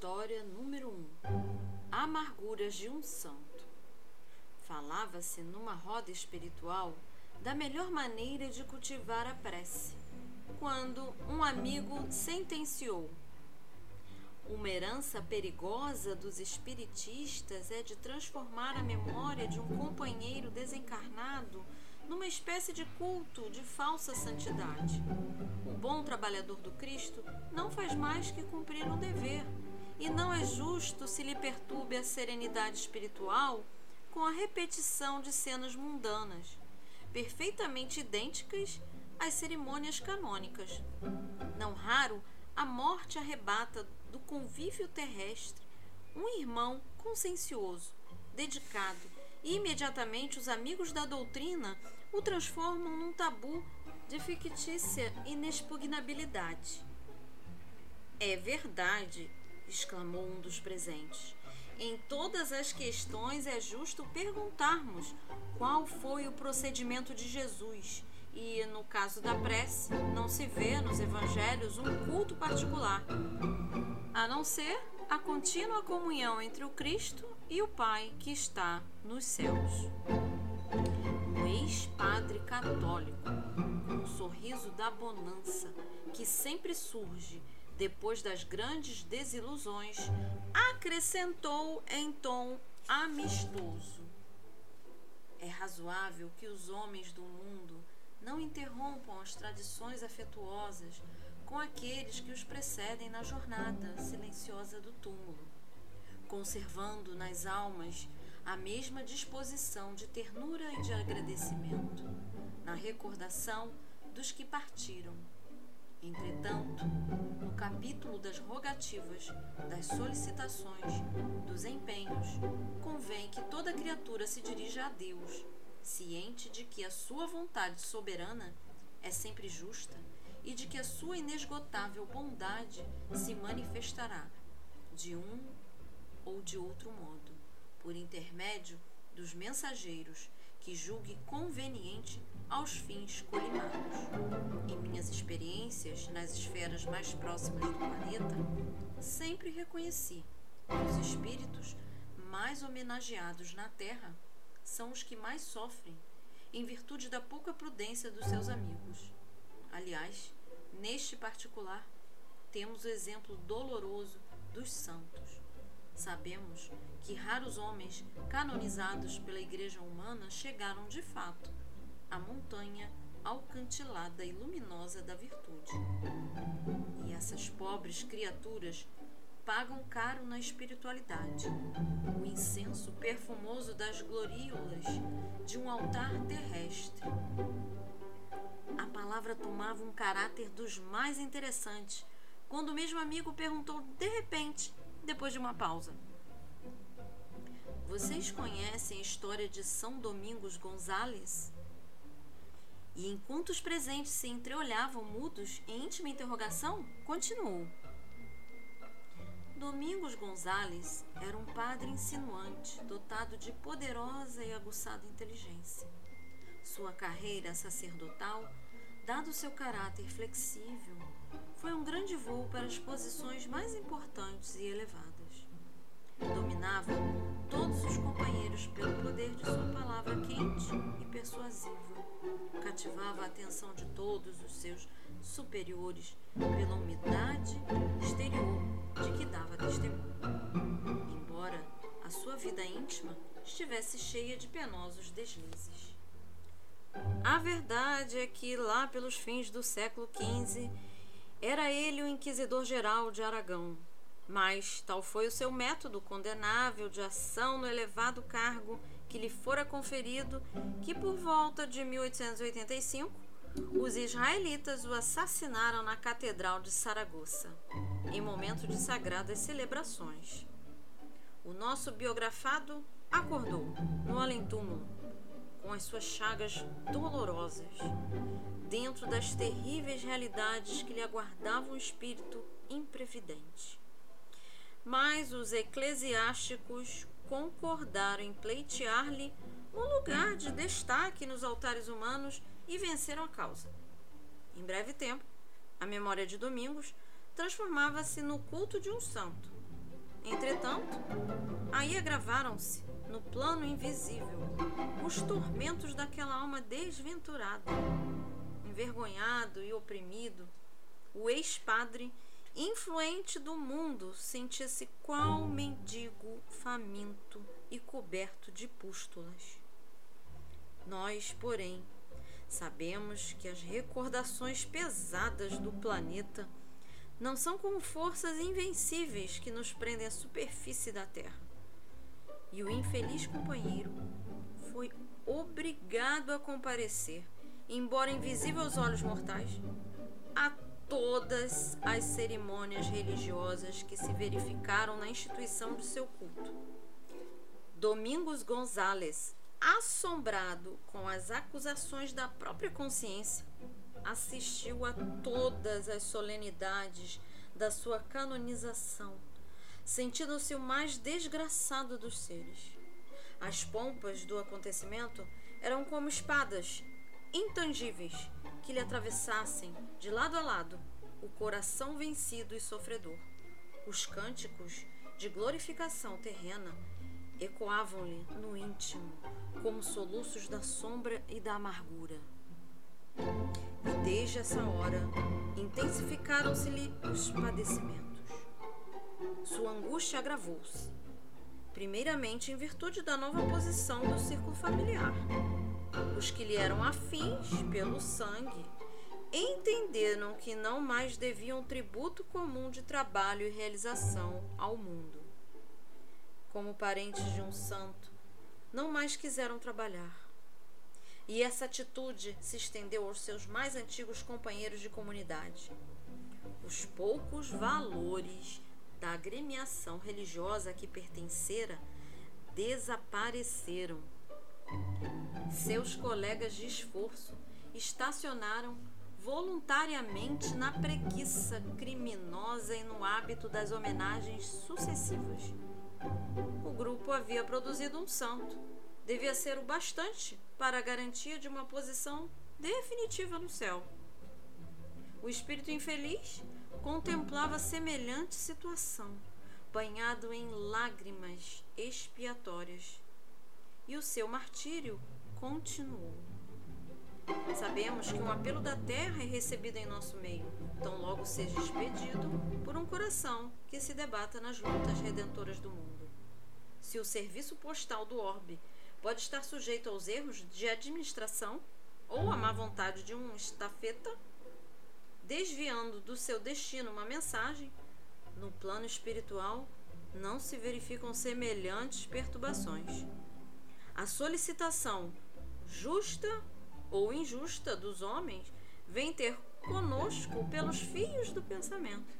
História número 1 Amarguras de um Santo. Falava-se numa roda espiritual da melhor maneira de cultivar a prece, quando um amigo sentenciou: Uma herança perigosa dos espiritistas é de transformar a memória de um companheiro desencarnado numa espécie de culto de falsa santidade. O bom trabalhador do Cristo não faz mais que cumprir um dever, e não é justo se lhe perturbe a serenidade espiritual com a repetição de cenas mundanas, perfeitamente idênticas às cerimônias canônicas. Não raro, a morte arrebata do convívio terrestre um irmão consciencioso, dedicado, e imediatamente os amigos da doutrina o transformam num tabu de fictícia inexpugnabilidade. É verdade, exclamou um dos presentes. Em todas as questões é justo perguntarmos qual foi o procedimento de Jesus. E no caso da prece, não se vê nos evangelhos um culto particular, a não ser a contínua comunhão entre o Cristo e o Pai que está nos céus ex-padre católico, com um sorriso da bonança que sempre surge depois das grandes desilusões, acrescentou em tom amistoso: É razoável que os homens do mundo não interrompam as tradições afetuosas com aqueles que os precedem na jornada silenciosa do túmulo, conservando nas almas a mesma disposição de ternura e de agradecimento, na recordação dos que partiram. Entretanto, no capítulo das rogativas, das solicitações, dos empenhos, convém que toda criatura se dirija a Deus, ciente de que a sua vontade soberana é sempre justa e de que a sua inesgotável bondade se manifestará de um ou de outro modo por intermédio dos mensageiros que julgue conveniente aos fins colimados. Em minhas experiências nas esferas mais próximas do planeta, sempre reconheci que os espíritos mais homenageados na Terra são os que mais sofrem em virtude da pouca prudência dos seus amigos. Aliás, neste particular, temos o exemplo doloroso dos santos Sabemos que raros homens canonizados pela Igreja humana chegaram de fato à montanha alcantilada e luminosa da virtude. E essas pobres criaturas pagam caro na espiritualidade, o incenso perfumoso das gloríolas de um altar terrestre. A palavra tomava um caráter dos mais interessantes quando o mesmo amigo perguntou de repente depois de uma pausa. Vocês conhecem a história de São Domingos Gonzales? E enquanto os presentes se entreolhavam mudos em íntima interrogação, continuou. Domingos Gonzales era um padre insinuante, dotado de poderosa e aguçada inteligência. Sua carreira sacerdotal, dado seu caráter flexível, foi um grande voo para as posições mais importantes e elevadas. Dominava todos os companheiros pelo poder de sua palavra quente e persuasiva. Cativava a atenção de todos os seus superiores pela umidade exterior de que dava testemunho. Embora a sua vida íntima estivesse cheia de penosos deslizes. A verdade é que, lá pelos fins do século XV, era ele o inquisidor geral de Aragão, mas tal foi o seu método condenável de ação no elevado cargo que lhe fora conferido que por volta de 1885 os israelitas o assassinaram na Catedral de Saragoça, em momento de sagradas celebrações. O nosso biografado acordou no além-túmulo com as suas chagas dolorosas, dentro das terríveis realidades que lhe aguardavam o espírito imprevidente. Mas os eclesiásticos concordaram em pleitear-lhe um lugar de destaque nos altares humanos e venceram a causa. Em breve tempo, a memória de Domingos transformava-se no culto de um santo, Entretanto, aí agravaram-se, no plano invisível, os tormentos daquela alma desventurada. Envergonhado e oprimido, o ex-padre, influente do mundo, sentia-se qual mendigo faminto e coberto de pústulas. Nós, porém, sabemos que as recordações pesadas do planeta não são como forças invencíveis que nos prendem à superfície da Terra. E o infeliz companheiro foi obrigado a comparecer, embora invisível aos olhos mortais, a todas as cerimônias religiosas que se verificaram na instituição de seu culto. Domingos Gonzales, assombrado com as acusações da própria consciência, assistiu a todas as solenidades da sua canonização, sentindo-se o mais desgraçado dos seres. As pompas do acontecimento eram como espadas intangíveis que lhe atravessassem de lado a lado o coração vencido e sofredor. Os cânticos de glorificação terrena ecoavam-lhe no íntimo como soluços da sombra e da amargura. E desde essa hora intensificaram-se-lhe os padecimentos. Sua angústia agravou-se, primeiramente em virtude da nova posição do círculo familiar. Os que lhe eram afins pelo sangue entenderam que não mais deviam tributo comum de trabalho e realização ao mundo. Como parentes de um santo, não mais quiseram trabalhar e essa atitude se estendeu aos seus mais antigos companheiros de comunidade. Os poucos valores da agremiação religiosa a que pertencera desapareceram. Seus colegas de esforço estacionaram voluntariamente na preguiça criminosa e no hábito das homenagens sucessivas. O grupo havia produzido um santo devia ser o bastante para a garantia de uma posição definitiva no céu. O espírito infeliz contemplava semelhante situação, banhado em lágrimas expiatórias. E o seu martírio continuou. Sabemos que um apelo da terra é recebido em nosso meio, tão logo seja expedido por um coração que se debata nas lutas redentoras do mundo. Se o serviço postal do orbe pode estar sujeito aos erros de administração ou à má vontade de um estafeta, desviando do seu destino uma mensagem, no plano espiritual não se verificam semelhantes perturbações. A solicitação justa ou injusta dos homens vem ter conosco pelos fios do pensamento,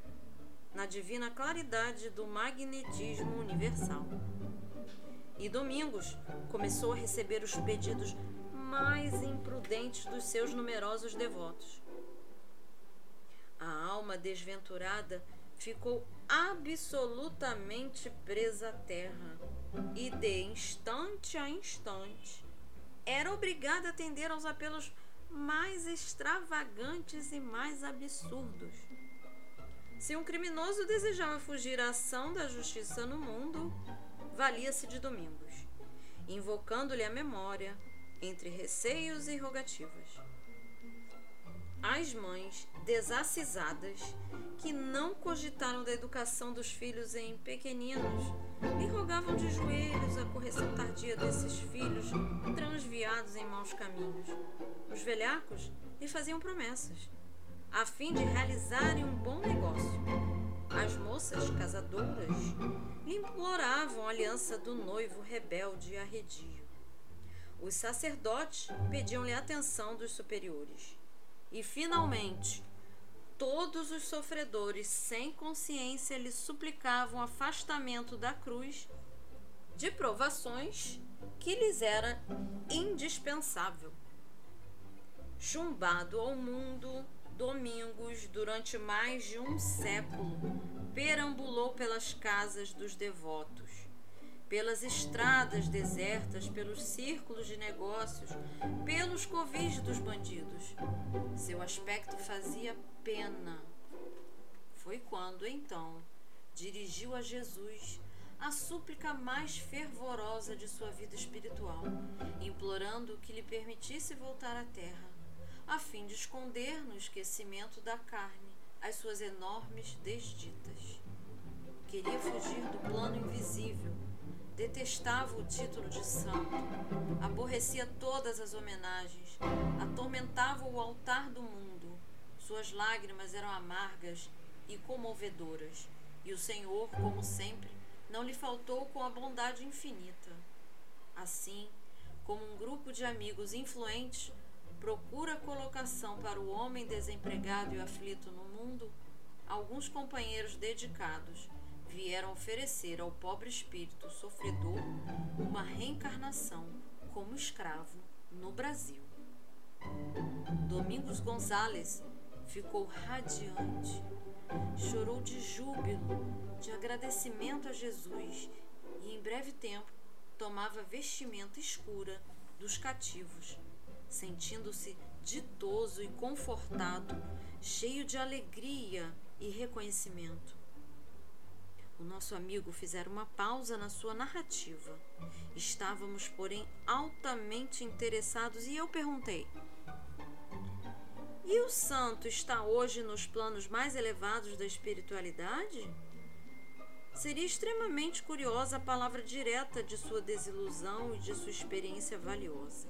na divina claridade do magnetismo universal. E Domingos começou a receber os pedidos mais imprudentes dos seus numerosos devotos. A alma desventurada ficou absolutamente presa à terra e, de instante a instante, era obrigada a atender aos apelos mais extravagantes e mais absurdos. Se um criminoso desejava fugir à ação da justiça no mundo, valia-se de Domingos, invocando-lhe a memória entre receios e rogativas. As mães desacisadas, que não cogitaram da educação dos filhos em pequeninos, lhe rogavam de joelhos a correção tardia desses filhos transviados em maus caminhos. Os velhacos lhe faziam promessas, a fim de realizarem um bom negócio. As moças casadoras imploravam a aliança do noivo rebelde e arredio. Os sacerdotes pediam-lhe a atenção dos superiores. E, finalmente, todos os sofredores sem consciência lhe suplicavam afastamento da cruz de provações que lhes era indispensável. Chumbado ao mundo, Domingos, durante mais de um século, perambulou pelas casas dos devotos, pelas estradas desertas, pelos círculos de negócios, pelos covis dos bandidos. Seu aspecto fazia pena. Foi quando, então, dirigiu a Jesus a súplica mais fervorosa de sua vida espiritual, implorando que lhe permitisse voltar à terra, a fim de esconder no esquecimento da carne as suas enormes desditas. Queria fugir do plano invisível, detestava o título de santo, aborrecia todas as homenagens, atormentava o altar do mundo. Suas lágrimas eram amargas e comovedoras, e o Senhor, como sempre, não lhe faltou com a bondade infinita. Assim, como um grupo de amigos influentes procura colocação para o homem desempregado e aflito no mundo, alguns companheiros dedicados vieram oferecer ao pobre espírito sofredor uma reencarnação como escravo no Brasil. Domingos Gonzales ficou radiante chorou de júbilo, de agradecimento a Jesus e em breve tempo tomava vestimenta escura dos cativos, sentindo-se ditoso e confortado, cheio de alegria e reconhecimento. O nosso amigo fizera uma pausa na sua narrativa. Estávamos, porém, altamente interessados e eu perguntei: e o santo está hoje nos planos mais elevados da espiritualidade? Seria extremamente curiosa a palavra direta de sua desilusão e de sua experiência valiosa.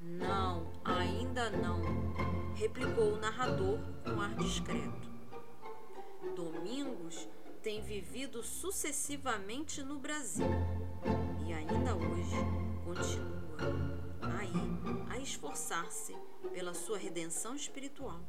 Não, ainda não, replicou o narrador com ar discreto. Domingos tem vivido sucessivamente no Brasil e ainda hoje continua aí a esforçar-se pela sua redenção espiritual.